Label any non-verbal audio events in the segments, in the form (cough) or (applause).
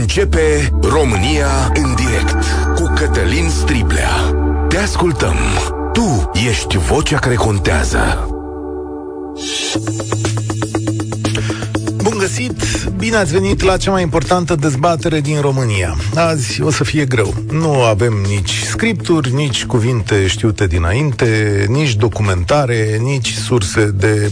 Începe România în direct cu Cătălin Striblea. Te ascultăm. Tu ești vocea care contează. Bun găsit! Bine ați venit la cea mai importantă dezbatere din România. Azi o să fie greu. Nu avem nici scripturi, nici cuvinte știute dinainte, nici documentare, nici surse de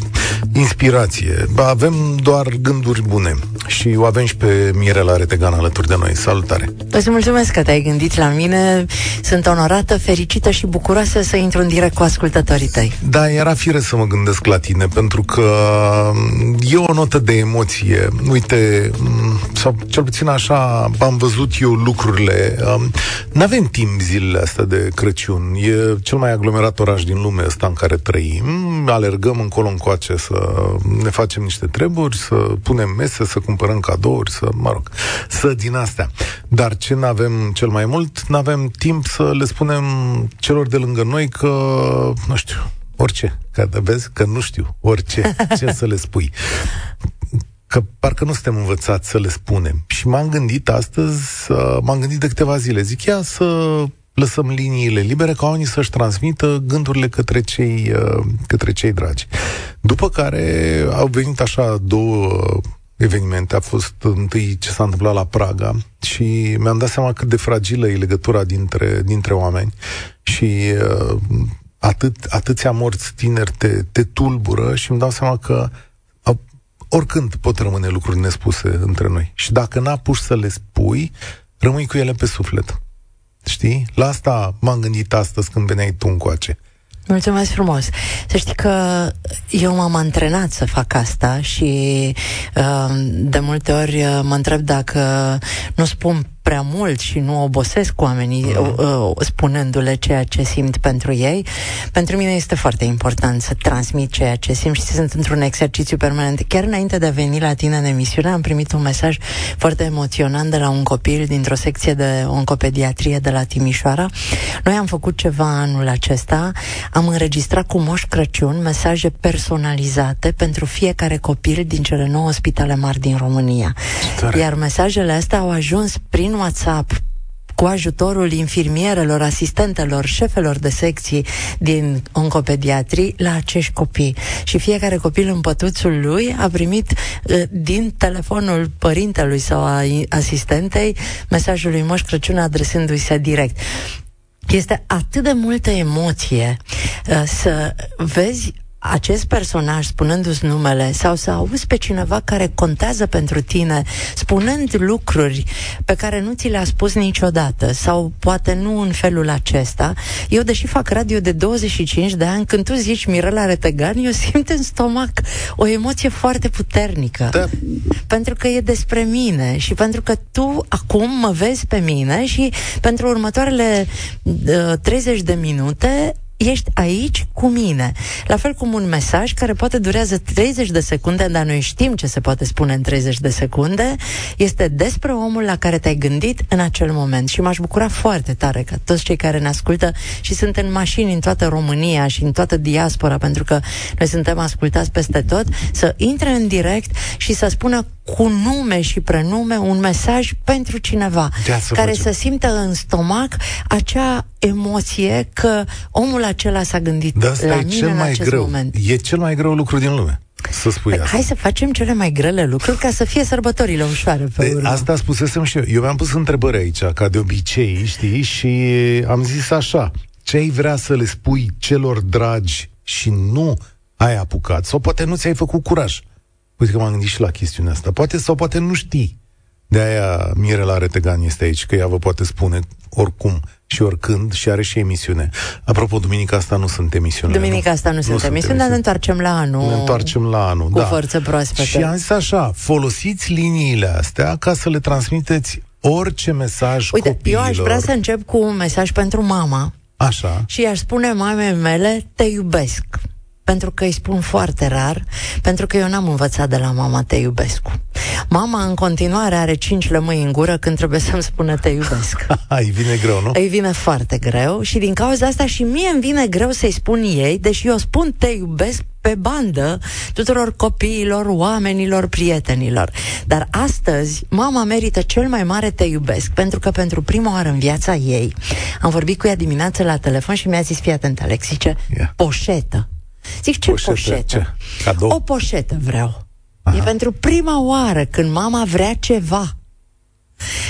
inspirație. Avem doar gânduri bune. Și o avem și pe Mirela Retegan alături de noi. Salutare! Îți mulțumesc că te-ai gândit la mine. Sunt onorată, fericită și bucuroasă să intru în direct cu ascultătorii tăi. Da, era fire să mă gândesc la tine, pentru că e o notă de emoție. Uite, sau cel puțin așa am văzut eu lucrurile. Nu avem timp zilele astea de Crăciun. E cel mai aglomerat oraș din lume ăsta în care trăim. Alergăm încolo încoace să ne facem niște treburi, să punem mese, să cumpărăm cadouri, să, mă rog, să din astea. Dar ce nu avem cel mai mult? Nu avem timp să le spunem celor de lângă noi că, nu știu, orice. Că vezi că nu știu orice (laughs) ce să le spui că parcă nu suntem învățați să le spunem. Și m-am gândit astăzi, m-am gândit de câteva zile, zic, ia să lăsăm liniile libere ca oamenii să-și transmită gândurile către cei, uh, către cei dragi. După care au venit așa două evenimente. A fost întâi ce s-a întâmplat la Praga și mi-am dat seama cât de fragilă e legătura dintre, dintre oameni și uh, atât, atâția morți tineri te, te tulbură și îmi dau seama că oricând pot rămâne lucruri nespuse între noi. Și dacă n-apuși să le spui, rămâi cu ele pe suflet. Știi? La asta m-am gândit astăzi când veneai tu încoace. Mulțumesc frumos. Să știi că eu m-am antrenat să fac asta și uh, de multe ori uh, mă întreb dacă nu spun prea mult și nu obosesc oamenii mm. uh, spunându-le ceea ce simt pentru ei. Pentru mine este foarte important să transmit ceea ce simt și sunt într-un exercițiu permanent. Chiar înainte de a veni la tine în emisiune, am primit un mesaj foarte emoționant de la un copil dintr-o secție de oncopediatrie de la Timișoara. Noi am făcut ceva anul acesta, am înregistrat cu Moș Crăciun mesaje personalizate pentru fiecare copil din cele nouă spitale mari din România. Stare. Iar mesajele astea au ajuns prin WhatsApp cu ajutorul infirmierelor, asistentelor, șefelor de secții din oncopediatrii la acești copii. Și fiecare copil în pătuțul lui a primit uh, din telefonul părintelui sau a asistentei mesajul lui Moș Crăciun adresându-i se direct. Este atât de multă emoție uh, să vezi acest personaj spunându-ți numele sau să auzi pe cineva care contează pentru tine spunând lucruri pe care nu ți le-a spus niciodată sau poate nu în felul acesta. Eu, deși fac radio de 25 de ani, când tu zici Mirela Retegan, eu simt în stomac o emoție foarte puternică. Da. Pentru că e despre mine și pentru că tu acum mă vezi pe mine și pentru următoarele uh, 30 de minute ești aici cu mine. La fel cum un mesaj care poate durează 30 de secunde, dar noi știm ce se poate spune în 30 de secunde, este despre omul la care te-ai gândit în acel moment. Și m-aș bucura foarte tare că toți cei care ne ascultă și sunt în mașini în toată România și în toată diaspora, pentru că noi suntem ascultați peste tot, să intre în direct și să spună cu nume și prenume un mesaj pentru cineva să care să simtă în stomac acea emoție că omul acela s-a gândit de asta la e mine cel în mai acest greu. moment. E cel mai greu lucru din lume. Să spui păi, asta. Hai să facem cele mai grele lucruri ca să fie sărbătorile ușoare pe de, urmă. Asta spusesem și eu. Eu mi-am pus întrebări aici, ca de obicei, știi, și am zis așa, ce ai vrea să le spui celor dragi și nu ai apucat, sau poate nu ți-ai făcut curaj. Uite că m-am gândit și la chestiunea asta. Poate sau poate nu știi. De aia Mirela Retegan este aici, că ea vă poate spune oricum și oricând și are și emisiune. Apropo, duminica asta nu sunt emisiune. Duminica asta nu, nu sunt emisiune, dar ne întoarcem la anul. Ne întoarcem la anul, cu da. forță proaspătă. Și am zis așa, folosiți liniile astea ca să le transmiteți orice mesaj Uite, copiilor. eu aș vrea să încep cu un mesaj pentru mama. Așa. Și aș spune mamei mele, te iubesc pentru că îi spun foarte rar, pentru că eu n-am învățat de la mama te iubescu. Mama în continuare are cinci lămâi în gură când trebuie să-mi spună te iubesc. (laughs) îi vine greu, nu? Îi vine foarte greu și din cauza asta și mie îmi vine greu să-i spun ei, deși eu spun te iubesc pe bandă tuturor copiilor, oamenilor, prietenilor. Dar astăzi, mama merită cel mai mare te iubesc, pentru că pentru prima oară în viața ei am vorbit cu ea dimineață la telefon și mi-a zis, fii atent, Alex, zice, yeah. poșetă. Zic, ce poșetă? poșetă? Ce? Cadou? O poșetă vreau. Aha. E pentru prima oară când mama vrea ceva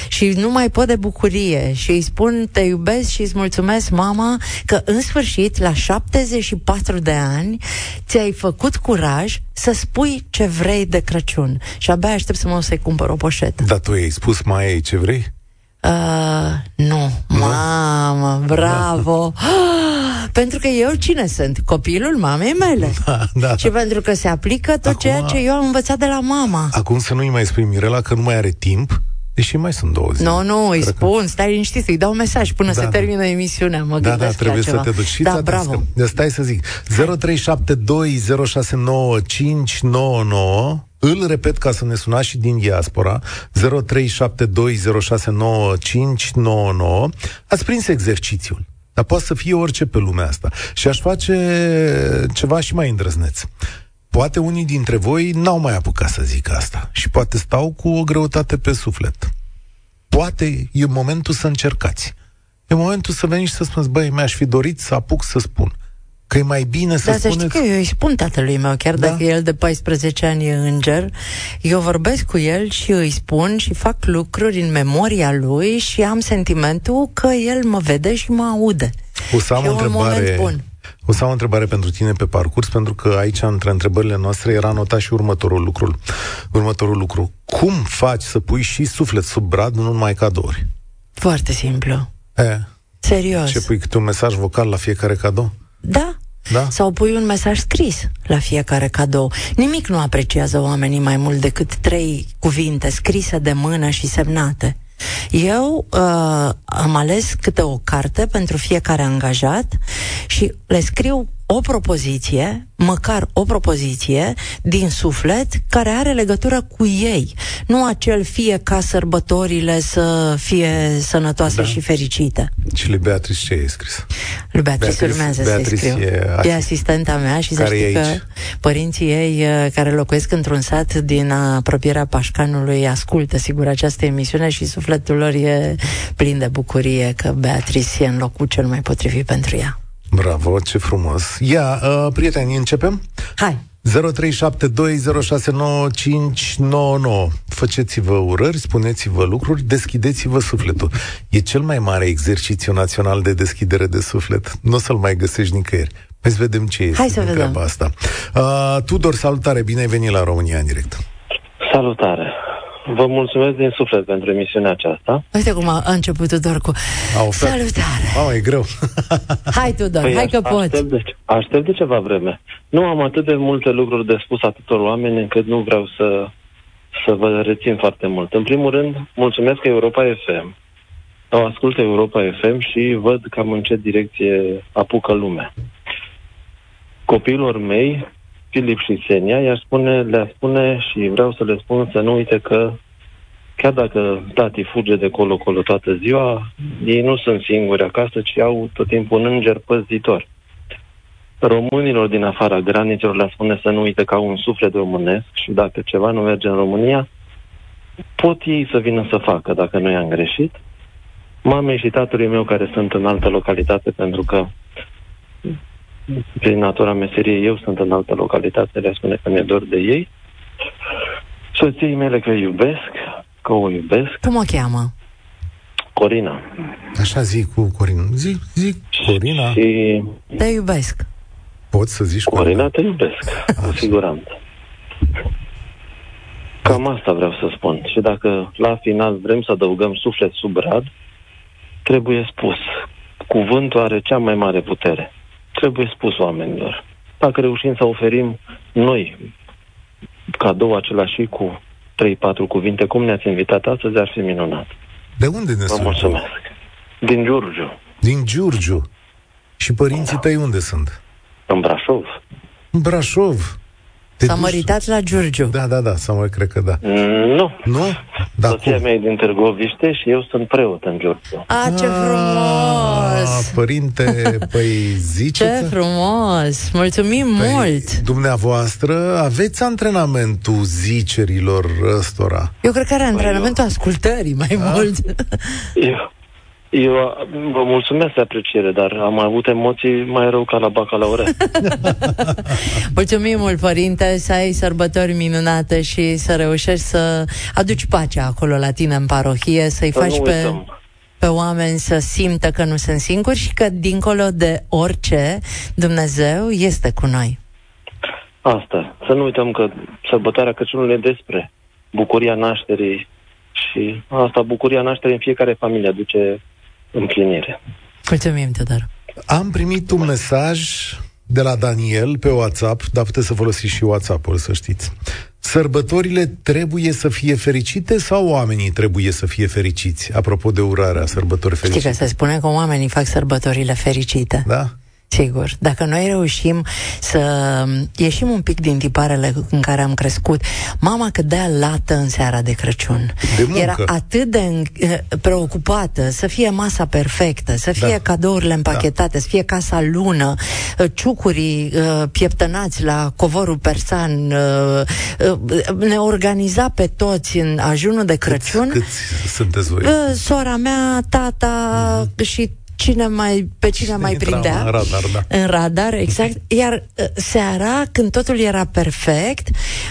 și nu mai pot de bucurie și îi spun te iubesc și îți mulțumesc mama că în sfârșit la 74 de ani ți-ai făcut curaj să spui ce vrei de Crăciun și abia aștept să mă să-i cumpăr o poșetă. Dar tu ai spus mai ei ce vrei? Uh, nu, mamă, bravo! Da. (gasps) pentru că eu cine sunt? Copilul mamei mele. (laughs) Da, da. Și pentru că se aplică tot Acum, ceea ce eu am învățat de la mama. Acum să nu-i mai spui Mirela că nu mai are timp Deși mai sunt două zile. Nu, nu, îi spun, că... stai liniștit, îi dau un mesaj până da, se termină emisiunea, mă Da, da, trebuie să te duci. Și da, bravo. Că, stai să zic, 0372069599 îl repet ca să ne sunați și din diaspora 0372069599 Ați prins exercițiul Dar poate să fie orice pe lumea asta Și aș face ceva și mai îndrăzneț Poate unii dintre voi n-au mai apucat să zic asta și poate stau cu o greutate pe suflet. Poate e momentul să încercați. E momentul să veniți și să spuneți, băi, mi-aș fi dorit să apuc să spun. Că e mai bine să da, spuneți... Da, să că eu îi spun tatălui meu, chiar da? dacă el de 14 ani e înger, eu vorbesc cu el și îi spun și fac lucruri în memoria lui și am sentimentul că el mă vede și mă aude. O să am o întrebare... bun. O să am o întrebare pentru tine pe parcurs, pentru că aici, între întrebările noastre, era notat și următorul lucru. Următorul lucru. Cum faci să pui și suflet sub brad, nu numai cadouri? Foarte simplu. E. Serios. Ce pui câte un mesaj vocal la fiecare cadou? Da. Da? Sau pui un mesaj scris la fiecare cadou. Nimic nu apreciază oamenii mai mult decât trei cuvinte scrise de mână și semnate. Eu uh, am ales câte o carte pentru fiecare angajat și le scriu o propoziție, măcar o propoziție din suflet care are legătură cu ei. Nu acel fie ca sărbătorile să fie sănătoase da. și fericite. Și lui Beatrice ce ai scris? Lui Beatrice, Beatrice urmează să-i scriu. E, e asistenta mea și să știi că părinții ei uh, care locuiesc într-un sat din apropierea Pașcanului ascultă sigur această emisiune și sufletul lor e plin de bucurie că Beatrice e în locul cel mai potrivit pentru ea. Bravo, ce frumos. Ia, uh, prieteni, începem? Hai. 0372069599 Faceți-vă urări, spuneți-vă lucruri, deschideți-vă sufletul. E cel mai mare exercițiu național de deschidere de suflet. Nu o să-l mai găsești nicăieri. Hai să vedem ce este Hai să vedem. asta. Uh, Tudor, salutare, bine ai venit la România în direct. Salutare. Vă mulțumesc din suflet pentru emisiunea aceasta. Uite cum a, a început Tudor cu Au salutare. Mamă, e greu. (laughs) hai, Tudor, păi hai că aștept poți. De, aștept de ceva vreme. Nu am atât de multe lucruri de spus atâtor oameni încât nu vreau să, să vă rețin foarte mult. În primul rând, mulțumesc Europa FM. O ascult Europa FM și văd cam în ce direcție apucă lumea. Copiilor mei Filip și Senia, i spune, le spune și vreau să le spun să nu uite că chiar dacă tati fuge de colo-colo toată ziua, ei nu sunt singuri acasă, ci au tot timpul un înger păzitor. Românilor din afara granițelor le spune să nu uite că au un suflet românesc și dacă ceva nu merge în România, pot ei să vină să facă dacă nu i-am greșit. Mamei și tatălui meu care sunt în altă localitate pentru că prin natura meseriei, eu sunt în altă localitate, le spune că mi-e dor de ei. Soției mele că iubesc, că o iubesc. Cum o cheamă? Corina. Așa zic cu Corina. Zic, zic Corina. Și... Te iubesc. Poți să zici Corina? Corina, te iubesc, cu siguranță. Cam asta vreau să spun. Și dacă la final vrem să adăugăm suflet sub rad, trebuie spus. Cuvântul are cea mai mare putere trebuie spus oamenilor. Dacă reușim să oferim noi cadou același cu 3-4 cuvinte, cum ne-ați invitat astăzi, ar fi minunat. De unde ne Vă mulțumesc. Din Giurgiu. Din Giurgiu. Și părinții da. tăi unde sunt? În Brașov. În Brașov. Te S-a duci- măritat la Giurgiu. Da, da, da, să mă cred că da. Mm, Nu. Nu? Da, Soția cum? mea e din Târgoviște și eu sunt preot în Giurgiu. A, ce Ah, frumos! Părinte, păi (laughs) Ce ziceți? frumos! Mulțumim Păi, mult! Dumneavoastră aveți antrenamentul zicerilor ăstora. Eu cred că are antrenamentul ascultării mai Ah. mult. Eu, eu vă mulțumesc de apreciere, dar am avut emoții mai rău ca la bacalaureat. (laughs) (laughs) Mulțumim mult, părinte, să ai sărbători minunate și să reușești să aduci pacea acolo la tine în parohie, să-i Să faci nu pe, uităm. pe oameni să simtă că nu sunt singuri și că, dincolo de orice, Dumnezeu este cu noi. Asta. Să nu uităm că sărbătoarea Crăciunului e despre bucuria nașterii și asta, bucuria nașterii în fiecare familie aduce împlinire. Mulțumim, Tudor. Am primit un mesaj de la Daniel pe WhatsApp, dar puteți să folosiți și WhatsApp-ul, să știți. Sărbătorile trebuie să fie fericite sau oamenii trebuie să fie fericiți? Apropo de urarea, sărbători Știi fericite. că se spune că oamenii fac sărbătorile fericite. Da? Sigur, dacă noi reușim să ieșim un pic din tiparele în care am crescut, mama cădea lată în seara de Crăciun. De muncă. Era atât de eh, preocupată să fie masa perfectă, să fie Da. cadourile împachetate, să fie casa lună, eh, ciucurii eh, pieptănați la covorul persan, eh, eh, ne organiza pe toți în ajunul de Crăciun. Câți, câți sunteți voi? Uh, Sora mea, tata și cine mai, pe cine mai Intra prindea. în radar, da. În radar, exact. (laughs) Iar uh, seara, când totul era perfect,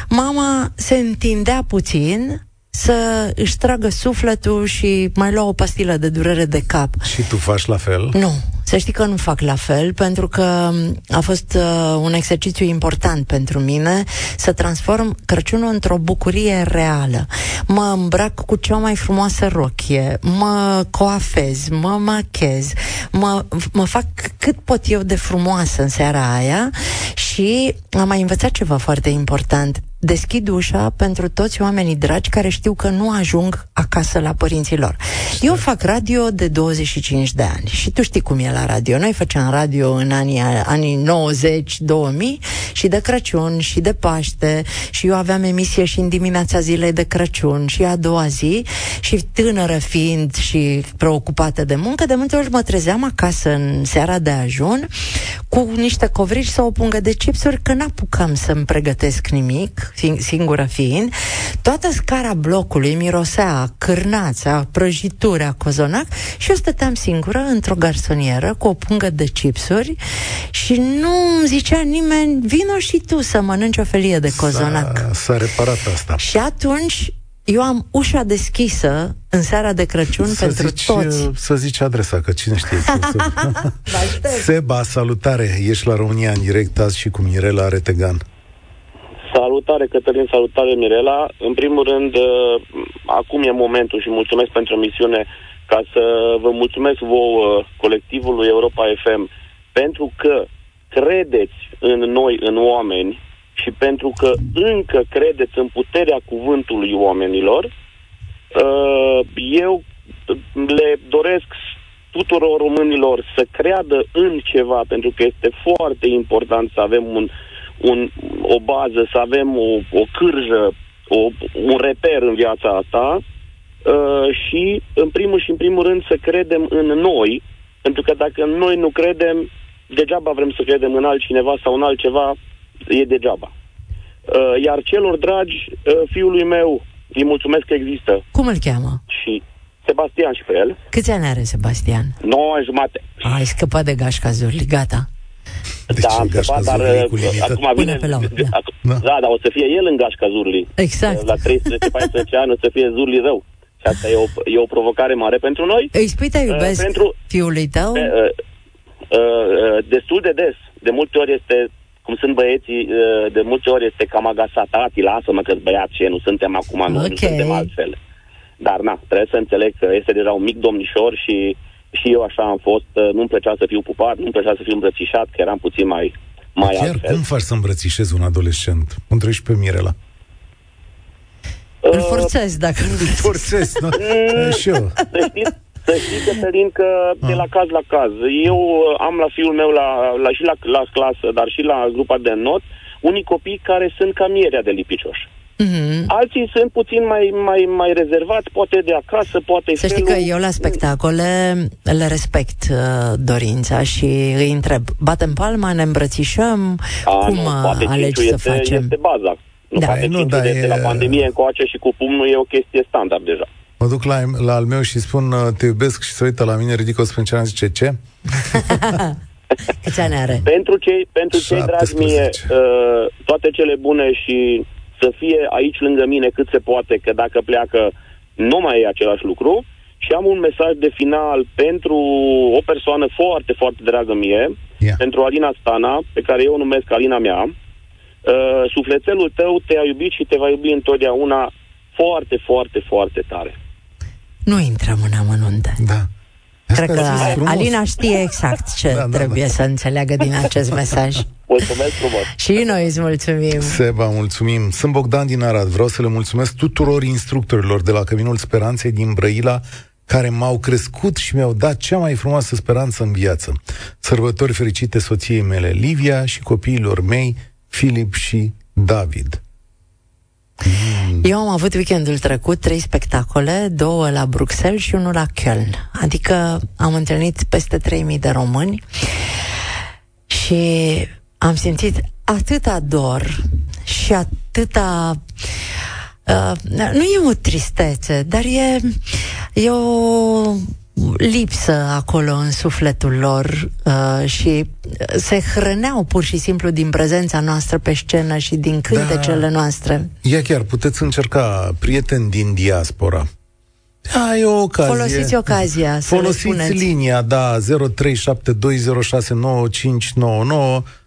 mama se întindea puțin să își tragă sufletul și mai lua o pastilă de durere de cap. Și tu faci la fel? Nu, să știi că nu fac la fel, pentru că m, a fost uh, un exercițiu important pentru mine să transform Crăciunul într-o bucurie reală. Mă îmbrac cu cea mai frumoasă rochie, mă coafez, mă machez, mă, mă fac cât pot eu de frumoasă în seara aia și am mai învățat ceva foarte important. Deschid ușa pentru toți oamenii dragi care știu că nu ajung acasă la părinții lor. Eu fac radio de 25 de ani și tu știi cum e la radio. Noi făceam radio în anii, anii 90-2000 și de Crăciun și de Paște și eu aveam emisie și în dimineața zilei de Crăciun și a doua zi și tânără fiind și preocupată de muncă, de multe ori mă trezeam acasă în seara de ajun cu niște covrigi sau o pungă de chipsuri că n-apucam să-mi pregătesc nimic, fi- singură fiind. Toată scara blocului mirosea a cârnați, a prăjituri, a cozonac și eu stăteam singură într-o garsonieră cu o pungă de chipsuri și nu îmi zicea nimeni, vino și tu să mănânci o felie de cozonac. S-a, s-a reparat asta. Și atunci eu am ușa deschisă în seara de Crăciun Să pentru zici, toți. uh, să zici adresa, că cine știe ce o să... (laughs) Seba, salutare! Ești la România în direct azi și cu Mirela Retegan. Salutare, Cătălin, salutare, Mirela. În primul rând, uh, acum e momentul și mulțumesc pentru emisiune ca să vă mulțumesc vouă, colectivului Europa FM, pentru că credeți în noi, în oameni, și pentru că încă credeți în puterea cuvântului oamenilor, uh, eu le doresc tuturor românilor să creadă în ceva, pentru că este foarte important să avem un, un, o bază, să avem o, o cârjă, o, un reper în viața asta uh, și, în primul și în primul rând, să credem în noi, pentru că dacă noi nu credem, degeaba vrem să credem în altcineva sau în altceva, e degeaba. Uh, iar celor dragi, uh, fiului meu, îi mulțumesc că există Cum îl cheamă? și Sebastian și pe el, Câți ani are Sebastian? 9 ani jumate. Ai scăpat de gașca Zurli, gata. De da, ce am gașca scăpat, dar Zurli uh, cu limită? acum vine... Pune pe loc, da. ac- Da. da, dar o să fie el în gașca Zurli. Exact. La 13-14 ani o să fie Zurli rău. Și asta e o, e o provocare mare pentru noi. Îi spui te iubesc Uh, pentru- fiului tău? Uh, uh, uh, destul de des. De multe ori este, cum sunt băieții, uh, de multe ori este cam agasat. Tati, lasă-mă că băiat ce nu suntem acum, nu, nu Ok. suntem altfel. Dar na, trebuie să înțeleg că este deja un mic domnișor și și eu așa am fost, uh, nu-mi plăcea să fiu pupat, nu-mi plăcea să fiu îmbrățișat, că eram puțin mai, mai Chiar altfel. cum faci să îmbrățișezi un adolescent? Întreb și pe Mirela. Îl Uh, forțezi dacă nu Forțez, nu? Mm. Și eu. Să știți, Să știți, Cătălin, că de la caz la caz. Eu uh, am la fiul meu la, la, și la, la clasă, dar și la grupa de not, unii copii care sunt ca mierea de lipicioși. Mm-hmm. Alții sunt puțin mai, mai, mai rezervați, poate de acasă, poate Să știi felul... că eu la spectacole le respect uh, dorința și îi întreb, batem palma, ne îmbrățișăm, A, cum nu, uh, poate alegi cinciul să este, facem? Este baza. Nu, Da. poate Nu, cinciul da, de, de la e- pandemie încoace și cu pumnul e o chestie standard deja. Mă duc la, la al meu și spun uh, te iubesc și se uită la mine, ridic o sprânceană și zice ce? (laughs) Câți ani are? Pentru cei, pentru cei dragi mie, 17. uh, toate cele bune și să fie aici lângă mine cât se poate, că dacă pleacă nu mai e același lucru. Și am un mesaj de final pentru o persoană foarte, foarte dragă mie, Ia. pentru Alina Stana, pe care eu o numesc Alina mea. Uh, sufletelul tău te-a iubit și te va iubi întotdeauna foarte, foarte, foarte tare. Nu intrăm în amănunte. Da. Cred Asta că a zis frumos. Alina știe exact ce Da, da, trebuie da. să înțeleagă din acest mesaj. Mulțumesc frumos! Și noi îți mulțumim. Seba, mulțumim. Sunt Bogdan din Arad. Vreau să le mulțumesc tuturor instructorilor de la Căminul Speranței din Brăila care m-au crescut și mi-au dat cea mai frumoasă speranță în viață. Sărbători fericite soției mele, Livia, și copiilor mei, Filip și David. Eu am avut weekendul trecut trei spectacole, două la Bruxelles și unul la Köln. Adică am întâlnit peste 3000 de români și am simțit atâta dor și atâta... Uh, nu e o tristețe, dar e, e o lipsă acolo în sufletul lor uh, și se hrăneau pur și simplu din prezența noastră pe scenă și din cântecele noastre. Ia chiar, puteți încerca prieteni din diaspora. Da, e o ocazie. Folosiți ocazia să le Folosiți spuneți. linia, da, 0372069599.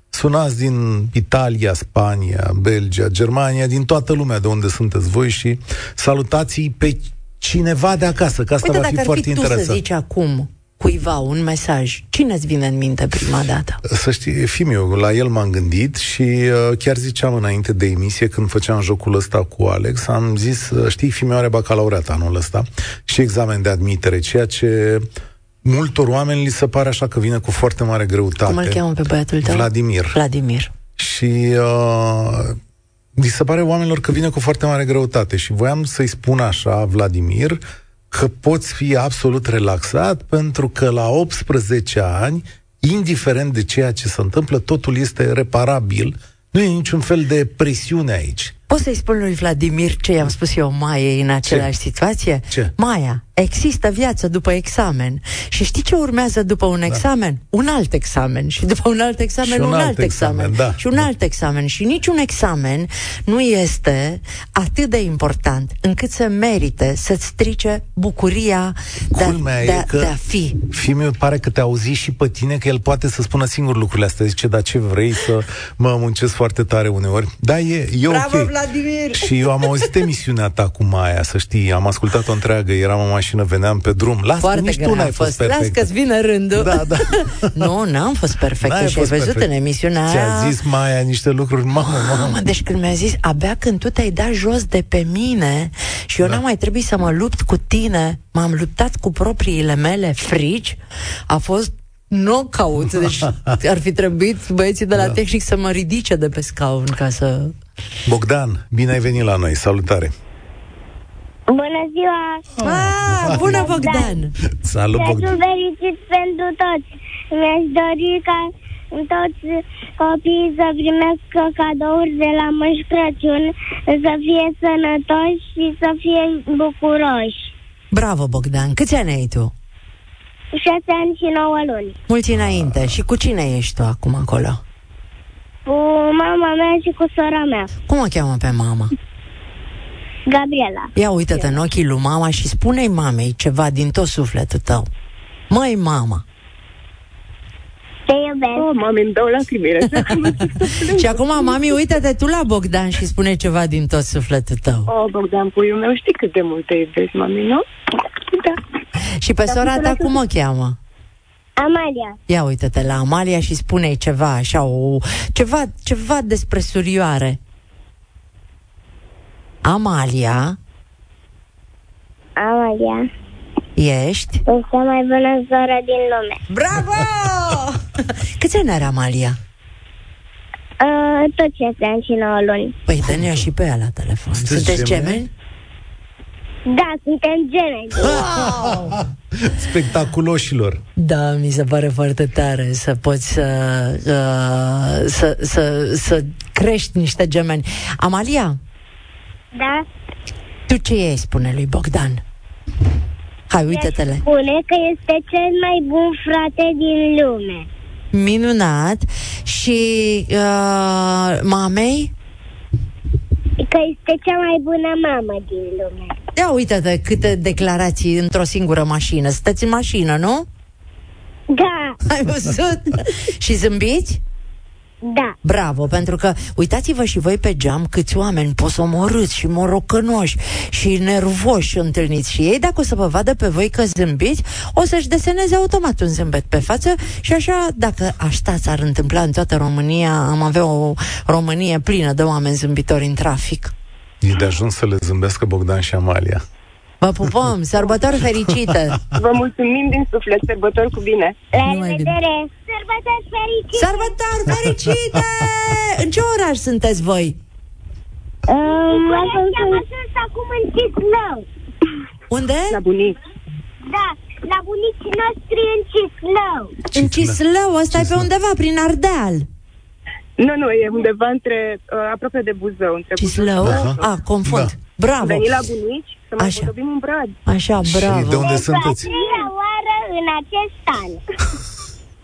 Sunați din Italia, Spania, Belgia, Germania, din toată lumea de unde sunteți voi și salutați pe cineva de acasă, că asta Uite, va dacă fi ar foarte fi tu interesant. să zici acum cuiva un mesaj, cine îți vine în minte prima dată? Să știi, Fimiu, la el m-am gândit și uh, chiar ziceam înainte de emisie, când făceam jocul ăsta cu Alex, am zis, uh, știi, Fimiu are bacalaureat anul ăsta și examen de admitere, ceea ce multor oameni li se pare așa că vine cu foarte mare greutate. Cum îl cheamă pe băiatul tău? Vladimir. Vladimir. Și uh, mi se pare oamenilor că vine cu foarte mare greutate și voiam să-i spun așa, Vladimir, că poți fi absolut relaxat pentru că la 18 ani, indiferent de ceea ce se întâmplă, totul este reparabil. Nu e niciun fel de presiune aici. Poți să-i spun lui Vladimir ce i-am spus eu Maiei în același situație? Ce? Maia, există viață după examen. Și știi ce urmează după un examen? Un alt examen. Și după un alt examen, Și un un, alt alt examen. examen, da. Și un alt examen. Și niciun examen nu este atât de important încât să merite să-ți strice bucuria de a, Culmea de, e a, că de a fi. Fimiu pare că te auzi și pe tine că el poate să spună singur lucrurile astea. Zice, dar ce vrei să mă muncesc foarte tare uneori? Da, e, e Bravo, ok. Vladimir! Și eu am auzit emisiunea ta cu Maia, să știi, am ascultat-o întreagă, eram în mașină, veneam pe drum. Lasă, Foarte nici grea tu n-ai a fost, fost. perfect. Las că-ți vine rândul. Da, da. (laughs) nu, n-am fost perfectă N-ai și ai fost văzut perfect. în emisiunea Ți-a aia... zis Maia niște lucruri, mamă, mamă. Mamă, deci când mi-a zis, abia când tu te-ai dat jos de pe mine și eu Da. n-am mai trebuit să mă lupt cu tine, m-am luptat cu propriile mele frici, a fost knockout. Deci ar fi trebuit băieții de la Da. tehnic să mă ridice de pe scaun ca să... Bogdan, bine ai venit la noi, salutare. Bună ziua! Ah, bună, Bogdan! Salut, Crăciun Bogdan. fericit pentru toți! Mi-aș dori ca toți copiii să primească cadouri de la Moș Crăciun, să fie sănătoși și să fie bucuroși. Bravo, Bogdan! Câți ani ai tu? Șase ani și nouă luni. Mulți înainte. Și cu cine ești tu acum acolo? Cu mama mea și cu sora mea, Cum o cheamă pe mama? Gabriela. Ia uită-te în ochii lui mama și spune-i mamei ceva din tot sufletul tău. Măi, mama! Te iubesc. Oh, mami, îmi dau lacrimile. (laughs) Și acum, mami, uită-te tu la Bogdan și spune ceva din tot sufletul tău. oh, Bogdan, puiul meu, știi cât de mult te iubesc, mami, nu? Da. Și pe sora ta cum o cheamă? Amalia. Ia uită-te la Amalia și spune-i ceva, așa, o, ceva, ceva despre surioare. Amalia, Amalia. Ești? Sunt cea mai bună soră din lume. Bravo! (laughs) Câți ani are Amalia? Uh, tot ce este și 9 luni. Păi dă și pe ea la telefon. Sunteți Sunteți gemeni? gemeni? Da, suntem gemeni. (laughs) Spectaculoșilor. Da, mi se pare foarte tare să poți să, uh, să, să, să crești niște gemeni. Amalia, Da? tu ce ei spune lui Bogdan? Hai, uite-te-le. Spune că este cel mai bun frate din lume. Minunat. Și uh, mamei? Că este cea mai bună mamă din lume. Ia uite-te câte declarații într-o singură mașină. Sunteți în mașină, nu? Da, Ai văzut? și zâmbiți? da. Bravo, pentru că uitați-vă și voi pe geam câți oameni posomorâți și morocănoși și nervoși întâlniți și ei, dacă o să vă vadă pe voi că zâmbiți, o să-și deseneze automat un zâmbet pe față și așa, dacă așa s-ar întâmpla în toată România, am avea o Românie plină de oameni zâmbitori în trafic. E de ajuns să le zâmbească Bogdan și Amalia. Vă pupăm, sărbători fericite! Vă mulțumim din suflet, sărbători cu bine. La Numai bine. revedere! Sărbători fericite! Sărbători fericite! În ce oraș sunteți voi? Um, am ajuns acum în Cislău. Unde? La bunici. Da, la bunicii noștri în Cislău. În Cislău, ăsta e pe undeva, prin Ardeal. Nu, nu, e undeva între, uh, aproape de Buzău. Între Cislău? Aha. A, confund. Da. Buzău. Bravo. Am venit la bunici să mai Așa. podobim un brad. Așa, Și bravo. de unde Pentru sunteți? a treia oară în acest an. (laughs)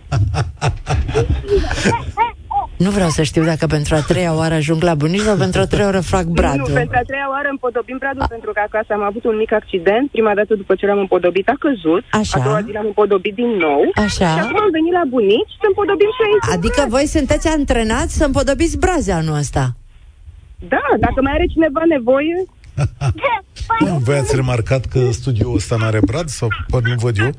(laughs) Nu vreau să știu dacă pentru a treia oară ajung la bunici sau pentru a treia oară fac Nu, bradul. pentru a treia oară împodobim bradul pentru că acasă am avut un mic accident. Prima dată după ce l-am împodobit a căzut. Așa. A doua zi l-am împodobit din nou. Așa. Și acum am venit la bunici să împodobim și aici. un Adică brad. voi sunteți antrenați să împodobiți braze anul ăsta. Da, dacă mai are cineva nevoie, Nu, voi ați remarcat că studioul ăsta n-are brad? Sau păr nu văd eu?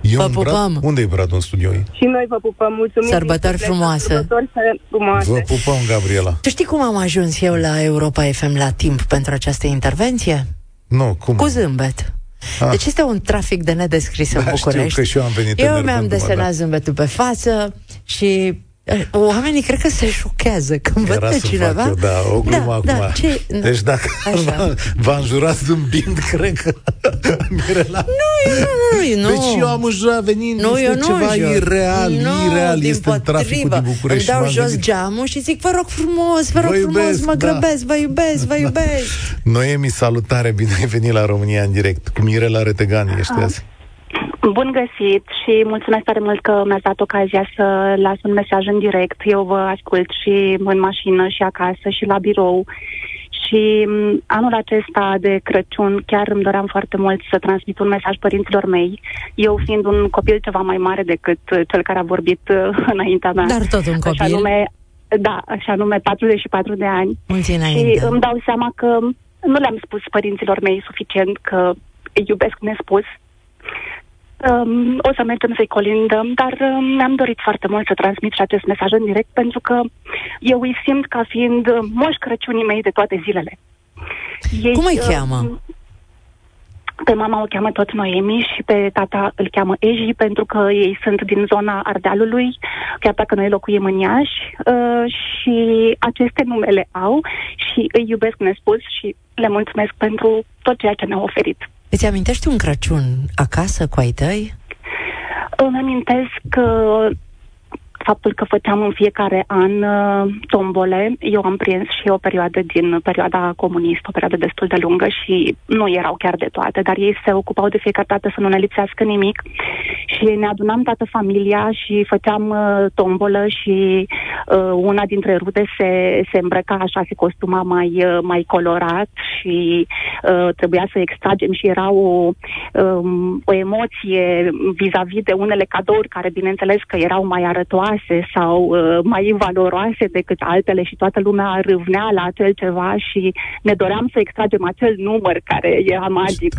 E Vă un brad? pupăm. Unde e bradul în studio? și noi vă pupăm. Mulțumim. Sărbători din suflet, frumoase. Sărbători frumoase. Vă pupăm, Gabriela. Tu știi cum am ajuns eu la Europa FM la timp pentru această intervenție? Nu, cum? Cu zâmbet. Ah. Deci este un trafic de nedescris în Da, București. știu că și eu am venit Eu enervându-mă, mi-am desenat da. zâmbetul pe față și eh, oamenii cred că se șochează când văd Era pe să cineva. fac eu, da, o glumă da, acum. Da, ce? Deci dacă Așa. v-a, v-a înjurat zâmbind, (laughs) cred că Mirela... Nu, nu, nu. Deci eu am înjurat venind, Nu, este eu nu ceva înjur. ireal, nu, ireal din este în traficul potrivă. din București. Îmi dau și m-am jos gândit- geamul și zic, vă rog frumos, vă rog Vă frumos, iubesc, mă da. grăbesc, vă iubesc, vă iubesc. Noemi, salutare, bine ai venit la România în direct. Cu Mirela Retegani ești Ah. azi. Bun găsit și mulțumesc tare mult că mi-ați dat ocazia să las un mesaj în direct. Eu vă ascult și în mașină și acasă și la birou. Și m, anul acesta de Crăciun chiar îmi doream foarte mult să transmit un mesaj părinților mei, eu fiind un copil ceva mai mare decât uh, cel care a vorbit uh, (laughs) înaintea mea. Dar tot un Așa copil. nume, da, așa nume 44 de ani. Mulți Și înainte. îmi dau seama că nu le-am spus părinților mei suficient că îi iubesc nespus. Um, o să mergem să-i colindăm, dar um, mi-am dorit foarte mult să transmit și acest mesaj în direct, pentru că eu îi simt ca fiind uh, moș Crăciunii mei de toate zilele. Ei, Cum îi uh, cheamă? Pe mama o cheamă tot Noemi și pe tata îl cheamă Eji pentru că ei sunt din zona Ardealului, chiar dacă noi locuim în Iași uh, și aceste nume le au și îi iubesc nespus și le mulțumesc pentru tot ceea ce ne-au oferit. Îți amintești un Crăciun acasă cu ai tăi? Îmi amintesc că faptul că făceam în fiecare an uh, tombole. Eu am prins și o perioadă din perioada comunistă, o perioadă destul de lungă și nu erau chiar de toate, dar ei se ocupau de fiecare dată să nu ne lipsească nimic și ne adunam toată familia și făceam uh, tombolă și uh, una dintre rude se, se îmbrăca așa, se costuma mai, uh, mai colorat și uh, trebuia să extragem și era o, um, o emoție vis-a-vis de unele cadouri care bineînțeles că erau mai arătoase sau uh, mai valoroase decât altele și toată lumea râvnea la acel ceva și ne doream să extragem acel număr care era magic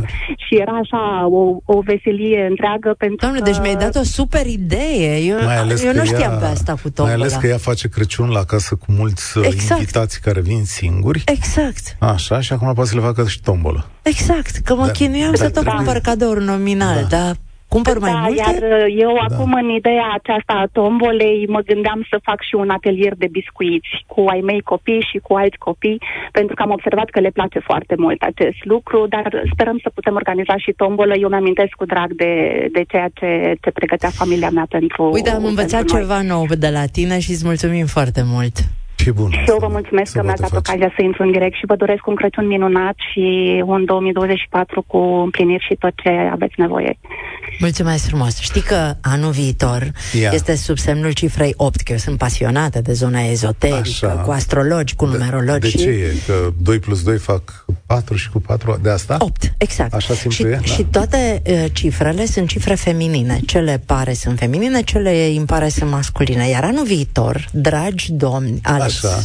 și era așa o, o veselie întreagă pentru Doamne, că... deci mi-ai dat o super idee. Eu, Mai ales eu că nu știam ea, pe asta cu Mai tombola. ales că ea face Crăciun la casă cu mulți uh, Exact. invitați care vin singuri. Exact. Așa, și acum poate să le facă și tombolă. Exact, că mă Da. chinuiam să Da, tot trebuie- cumpăr cadouri nominal, Da. dar cumpăr mai da, multe? iar uh, eu Da. acum în ideea aceasta a tombolei mă gândeam să fac și un atelier de biscuiți cu ai mei copii și cu alți copii, pentru că am observat că le place foarte mult acest lucru, dar sperăm să putem organiza și tombolă. Eu mi-amintesc cu drag de, de ceea ce, ce pregătea familia mea pentru Uite, am învățat pentru noi. ceva nou de la tine și îți mulțumim foarte mult. Ce bun. Și eu vă mulțumesc Să că mi-ați poată dat face. ocazia să intru în direct și vă doresc un Crăciun minunat și un 2024 cu împliniri și tot ce aveți nevoie. Mulțumesc frumos. Știi că anul viitor Ia. este sub semnul cifrei 8, că eu sunt pasionată de zona ezoterică, Așa. cu astrologi, cu numerologi. De ce e? Că 2 plus 2 fac 4 și cu 4 de asta? 8, exact. Așa simplu și, e, da. și toate uh, cifrele sunt cifre feminine. Cele pare sunt feminine, cele impare sunt masculine. Iar anul viitor, dragi domni, Alex Așa.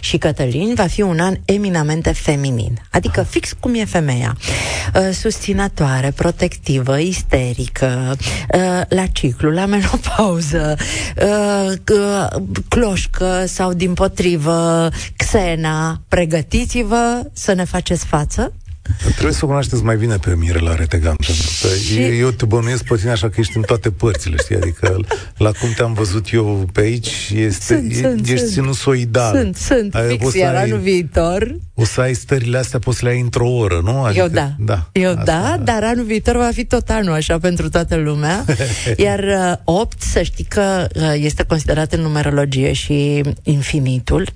și Cătălin, va fi un an eminamente feminin. Adică fix cum e femeia. Uh, susținătoare, protectivă, isterică, uh, la ciclu, la menopauză, uh, uh, cloșcă sau din potrivă, xena. Pregătiți-vă să ne faceți față Trebuie să o cunoașteți mai bine pe Mirela Retegan, pentru că Și- eu te bănuiesc pe tine așa că ești în toate părțile, știi? Adică la cum te-am văzut eu pe aici, este, Sunt, e, sunt, ești sunt. sinusoidal. Sunt, sunt, Ai- fix, o să iar ai- anul viitor O să ai stările astea, poți să le ai într-o oră, nu? Eu da. da Eu asta- da, dar anul viitor va fi tot anul așa pentru toată lumea. (laughs) Iar uh, 8, să știi că uh, este considerat în numerologie și infinitul,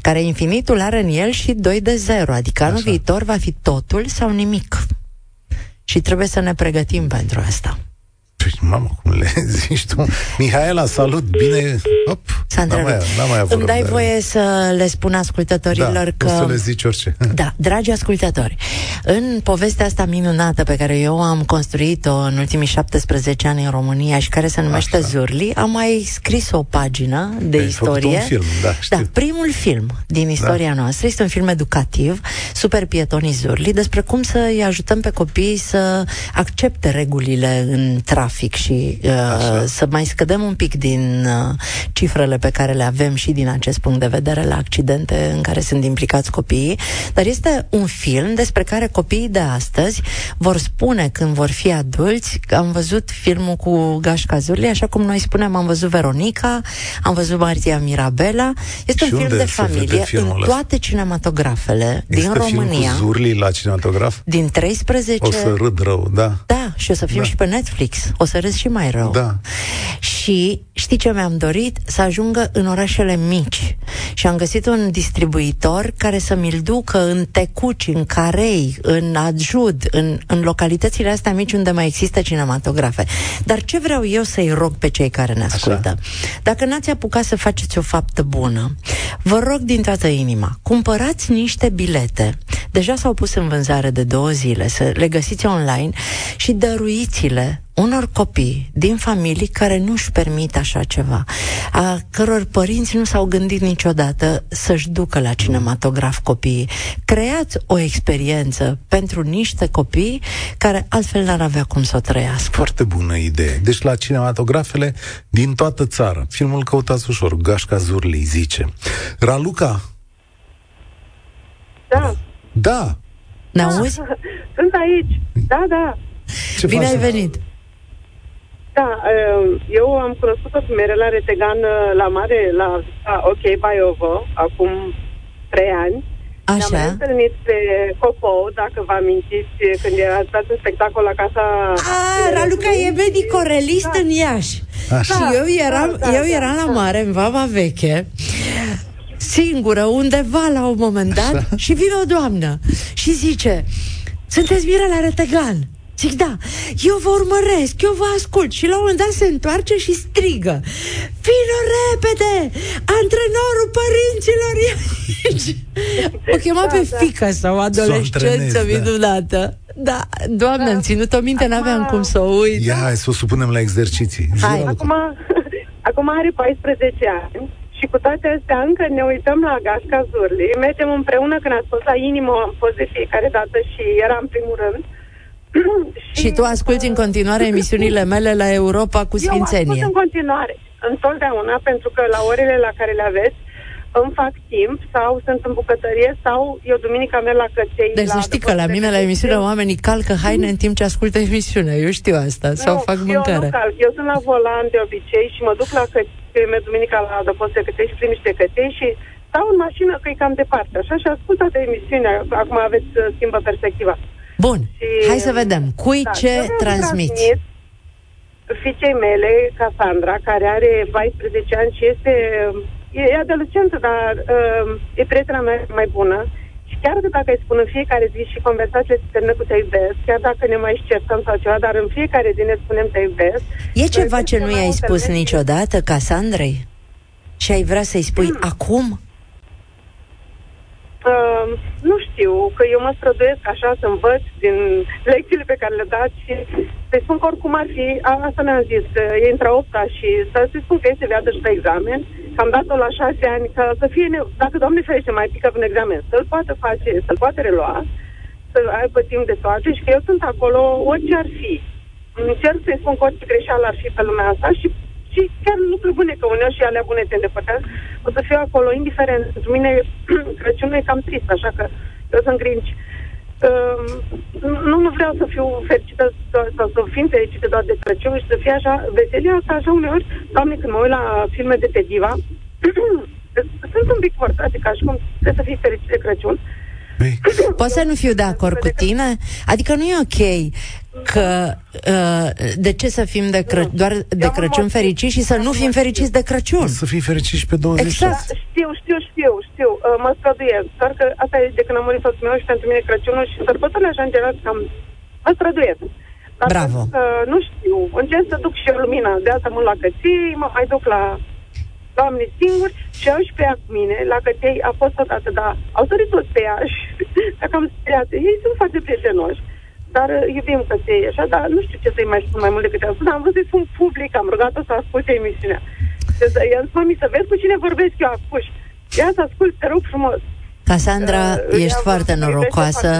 care infinitul are în el și 2 de 0, adică anul Așa. viitor va fi totul sau nimic. Și trebuie să ne pregătim pentru asta. Păi, Mamă, cum le (laughs) zici tu? Mihaela, salut, bine... Op, S-a n-am mai, întrerupt. n-am mai avut Îmi dai răbdare. voie să le spun ascultătorilor da, că... o să le zici orice. (laughs) Da, dragi ascultători, în povestea asta minunată pe care eu am construit-o în ultimii 17 ani în România și care se numește Așa. Zurli, am mai scris o pagină de Ai făcut istorie. un film, da, știu. Da, primul film din istoria da. noastră este un film educativ, Super Pietonii Zurli, despre cum să îi ajutăm pe copii să accepte regulile în trafic și uh, să mai scădem un pic din uh, cifrele pe care le avem și din acest punct de vedere la accidente în care sunt implicați copiii, dar este un film despre care copiii de astăzi vor spune când vor fi adulți că am văzut filmul cu Gașca Zurli, așa cum noi spunem am văzut Veronica, am văzut Maria Mirabela. Este Și un film unde de se vede familie filmul în ăsta? toate cinematografele din Există film România. cu Zurli la cinematograf? Din 13 O să râd rău, da. da, și o să fim Da. și pe Netflix. O să râzi și mai rău. Da. Și știi ce mi-am dorit? Să ajungă în orașele mici. Și am găsit un distribuitor care să mi-l ducă în Tecuci, în Carei, în Adjud, în, în localitățile astea mici unde mai există cinematografe. Dar ce vreau eu să-i rog pe cei care ne ascultă? Dacă n-ați apucat să faceți o faptă bună, vă rog din toată inima, cumpărați niște bilete. Deja s-au pus în vânzare de două zile, să le găsiți online și dăruiți-le unor copii din familii care nu își permit așa ceva, a căror părinți nu s-au gândit niciodată să-și ducă la cinematograf copiii. Creați o experiență pentru niște copii care altfel n-ar avea cum să o trăiască. Foarte bună idee. Deci la cinematografele din toată țara. Filmul căutați ușor. Gașca Zurli zice. Raluca? Da, Da. Ne auzi? (laughs) sunt aici. Da, da. Ce Bine faci? ai venit! Da, eh, eu am cunoscut-o pe Mirela Retegan eh, la mare, la la OK Baiovo, acum trei ani. Ne-am mai Așa. întâlnit pe Copou, dacă vă amintiți, când era dat un spectacol la casa... A, Raluca e medicorelist în Iași. Așa. Și eu eram, Da, da, eu da, eram la da. mare, în Vama Veche, singură, undeva la un moment dat, Așa. și vine o doamnă și zice, sunteți Mirela Retegan? Zic, da, eu vă urmăresc, eu vă ascult Și la un moment dat se întoarce și strigă Vino repede, antrenorul părinților e aici O chema Da, pe da. fică sau adolescență antrenezi, da. minunată Da, doamne, Da. am ținut-o minte, Acum- n-aveam cum să o uit Ia, hai să o supunem la exerciții. Zi, Hai. Raluca. Acum, (laughs) acum are 14 ani și cu toate astea încă ne uităm la Gașca Zurli, mergem împreună când a spus la inimă, am fost de fiecare dată și era în primul rând. (clears throat) Și tu asculti în continuare emisiunile mele la Europa cu Eu ascult Sfințenie. în continuare. întotdeauna, pentru că la orele la care le aveți, îmi fac timp sau sunt în bucătărie sau eu duminica merg la căței. Deci să știi că la mine la emisiune oamenii calcă haine în timp ce ascultă emisiunea. Eu știu asta. Nu, sau fac mâncare. Eu nu calc. Eu sunt la volan de obicei și mă duc la căței, merg duminica la adăpost de căței și prim niște căței și stau în mașină că e cam departe. Așa și ascult toată emisiunea. Acum aveți uh, schimbă perspectiva. Bun. Și, Hai să vedem. Cui da, ce transmiți? fiicei mele, Cassandra, care are 14 ani și este E, e adolescentă, dar uh, e prietena mea mai bună. Și chiar că dacă îi spun în fiecare zi și conversația se termină cu te iubesc, chiar dacă ne mai certăm sau ceva, dar în fiecare zi ne spunem te iubesc. E ceva ce nu i-ai spus niciodată, Casandrei? Și ai vrea să-i spui mm. acum? Uh, nu știu, că eu mă străduiesc așa să învăț din lecțiile pe care le dați și să-i spun că oricum ar fi, asta ne-am zis, că e intră 8 și să-i spun că este viață și pe examen, că am dat-o la 6 ani, că să fie, ne- dacă Doamne ferește mai pică un examen, să-l poată face, să-l poate relua, să aibă timp de toate și că eu sunt acolo orice ar fi. Încerc să-i spun că orice greșeală ar fi pe lumea asta și și chiar lucruri bune, că uneori și alea bune te îndepărtează, o să fiu acolo, indiferent. Pentru mine (clears throat) Crăciunul e cam trist, așa că eu sunt grinci. Uh, nu, nu vreau să fiu fericită sau, sau să fim fericite doar de Crăciun și să fie așa, veselia asta așa uneori, doamne, când mă uit la filme de pe diva, (clears throat) sunt un pic forțate, ca și cum trebuie să fii fericit de Crăciun. (clears throat) Poți să nu fiu de acord cu tine? Adică nu e ok că uh, de ce să fim de Cră- doar de Crăciun fericiți și să nu fim fericiți de Crăciun? Să fim fericiți și pe 20 Exact. Da, știu, știu, știu, știu. Uh, mă străduiesc. Doar că asta e de când am murit soțul meu și pentru mine Crăciunul și sărbătorile așa în general cam mă străduiesc. Dar Bravo. Că, nu știu, încerc să duc și eu lumina. De asta mă la cății, mă mai duc la doamne singuri și au și pe ea cu mine, la căței a fost odată, dar au sărit toți pe ea și (laughs) dacă am speriat, ei sunt foarte prietenoși dar uh, iubim căței, așa, dar nu știu ce să-i mai spun mai mult decât am spus, dar am vrut să-i spun public, am rugat-o să asculte emisiunea. Deci, i-am spus, mami, să vezi cu cine vorbesc eu acum. Ia să ascult, te rog frumos. Casandra, uh, ești foarte norocoasă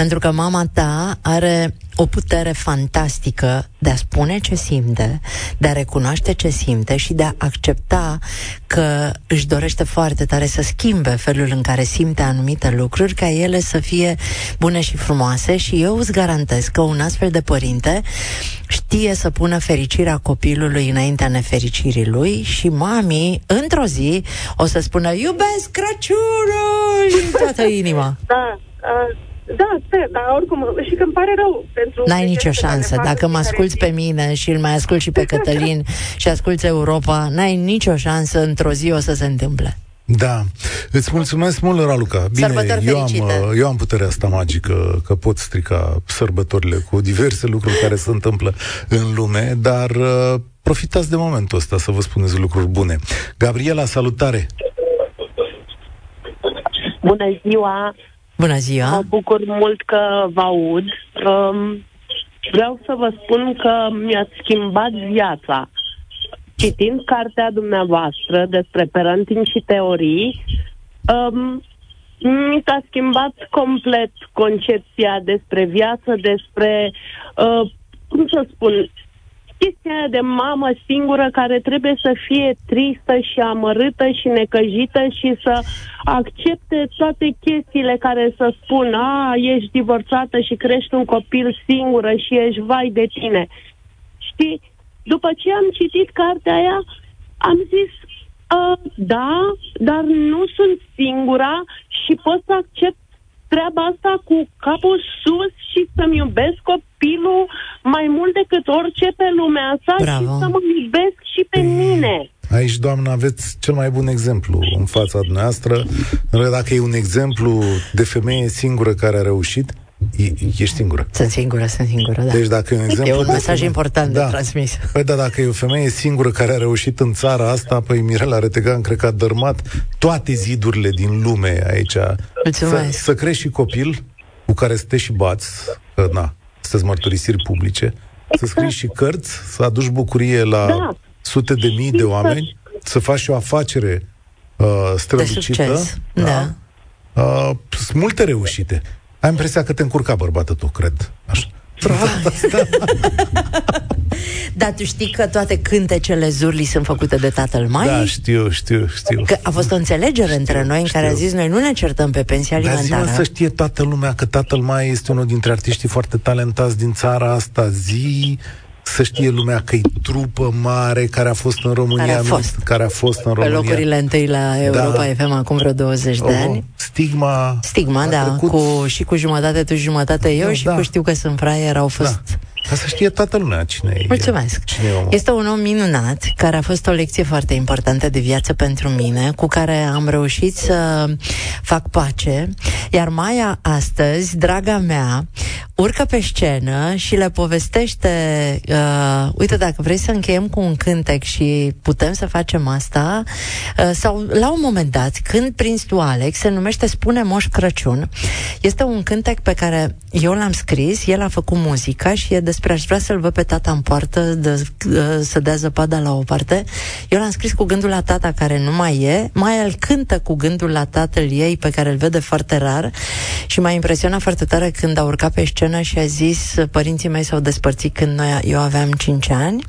pentru că mama ta are o putere fantastică de a spune ce simte, de a recunoaște ce simte și de a accepta că își dorește foarte tare să schimbe felul în care simte anumite lucruri, ca ele să fie bune și frumoase și eu îți garantez că un astfel de părinte știe să pună fericirea copilului înaintea nefericirii lui și mami, într-o zi, o să spună iubesc Crăciunul din toată inima. Da, uh da, sper, dar oricum, și că îmi pare rău pentru... N-ai nicio șansă. Dacă mă asculți pe mine și îl mai ascult și pe (laughs) Cătălin și asculți Europa, n-ai nicio șansă, într-o zi o să se întâmple. Da. Îți mulțumesc mult, Raluca. Bine, eu am, eu am puterea asta magică că pot strica sărbătorile cu diverse lucruri care se întâmplă în lume, dar uh, profitați de momentul ăsta să vă spuneți lucruri bune. Gabriela, salutare! Bună ziua! Bună ziua! Mă bucur mult că vă aud. Um, vreau să vă spun că mi-ați schimbat viața. Citind cartea dumneavoastră despre parenting și teorii, um, mi s-a schimbat complet concepția despre viață, despre, uh, cum să spun, chestia de mamă singură care trebuie să fie tristă și amărâtă și necăjită și să accepte toate chestiile care să spun, a, ești divorțată și crești un copil singură și ești vai de tine. Știi, după ce am citit cartea aia, am zis, uh, da, dar nu sunt singura și pot să accept treaba asta cu capul sus și să-mi iubesc copilul mai mult decât orice pe lumea asta Bravo. și să mă iubesc și pe e... mine. Aici, doamnă, aveți cel mai bun exemplu în fața noastră. Dacă e un exemplu de femeie singură care a reușit, E, ești singură. Sunt singură, sunt singură, da. Deci dacă e un exemplu... E un mesaj important da. de transmis. Păi da, dacă e o femeie singură care a reușit în țara asta, păi Mirela Retegan cred că a dărmat toate zidurile din lume aici. Mulțumesc. Să, să crești și copil cu care să te și bați, că na, să mărturisiri publice, exact. să scrii și cărți, să aduci bucurie la da. sute de mii de oameni, să faci și o afacere uh, strălucită. Da. da. Uh, sunt multe reușite. Am impresia că te încurca bărbatul tu, cred. Așa. (laughs) Dar tu știi că toate cântecele Zurli sunt făcute de tatăl mai? Da, știu, știu, știu. Că a fost o înțelegere știu, între noi în care a zis noi nu ne certăm pe pensia alimentară. Dar zi să știe toată lumea că tatăl mai este unul dintre artiștii foarte talentați din țara asta. Zi să știe lumea că e trupă mare care a fost în România. Care a fost. Care a fost în România. Pe locurile întâi la Europa da. FM acum vreo 20 de oh, ani. Stigma. Stigma, da. Trecut... Cu, și cu jumătate tu, jumătate eu da, și da. cu știu că sunt fraier au fost... Da ca să știe toată lumea cine e. Mulțumesc. Cine e este un om minunat, care a fost o lecție foarte importantă de viață pentru mine, cu care am reușit să fac pace. Iar Maia astăzi, draga mea, urcă pe scenă și le povestește uh, uite, dacă vrei să încheiem cu un cântec și putem să facem asta, uh, sau la un moment dat, când prins tu, Alex, se numește Spune Moș Crăciun. Este un cântec pe care eu l-am scris, el a făcut muzica și e despre aș vrea să-l văd pe tata în poartă, de, uh, să dea zăpada la o parte. Eu l-am scris cu gândul la tata care nu mai e, mai el cântă cu gândul la tatăl ei pe care îl vede foarte rar și m-a impresionat foarte tare când a urcat pe scenă scenă și a zis părinții mei s-au despărțit când noi, eu aveam 5 ani,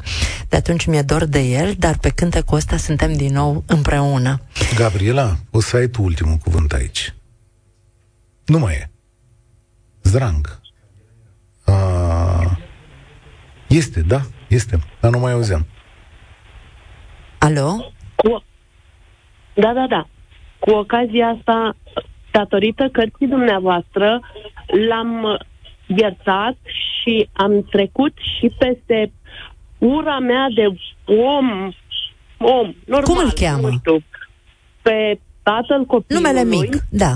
de atunci mi-e dor de el, dar pe cântecul ăsta suntem din nou împreună. Gabriela, o să ai tu ultimul cuvânt aici. Nu mai e. Zdrang. A... Este, da, este, dar nu mai auzeam. Alo? Cu... Da, da, da. Cu ocazia asta, datorită cărții dumneavoastră, l-am iertat și am trecut și peste ura mea de om, om, normal. Cum îl cheamă? Știu, pe tatăl copilului. Numele mic, da.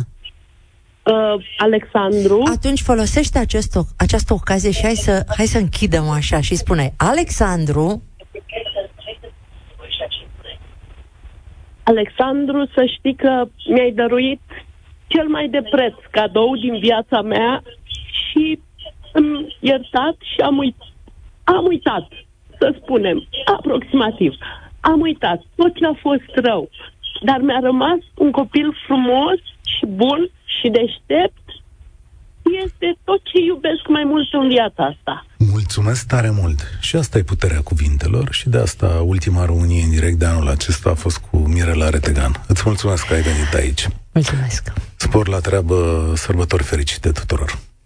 Uh, Alexandru. Atunci folosește acest, această ocazie și hai să, hai să închidem așa și spune Alexandru. Alexandru, să știi că mi-ai dăruit cel mai de preț cadou din viața mea și îmi iertat și am, uit- am uitat, să spunem, aproximativ. Am uitat tot ce a fost rău, dar mi-a rămas un copil frumos și bun și deștept. Este tot ce iubesc mai mult în viața asta. Mulțumesc tare mult. Și asta e puterea cuvintelor și de asta ultima Românie în direct de anul acesta a fost cu Mirela Retegan. Îți mulțumesc că ai venit aici. Mulțumesc. Spor la treabă, sărbători fericite tuturor.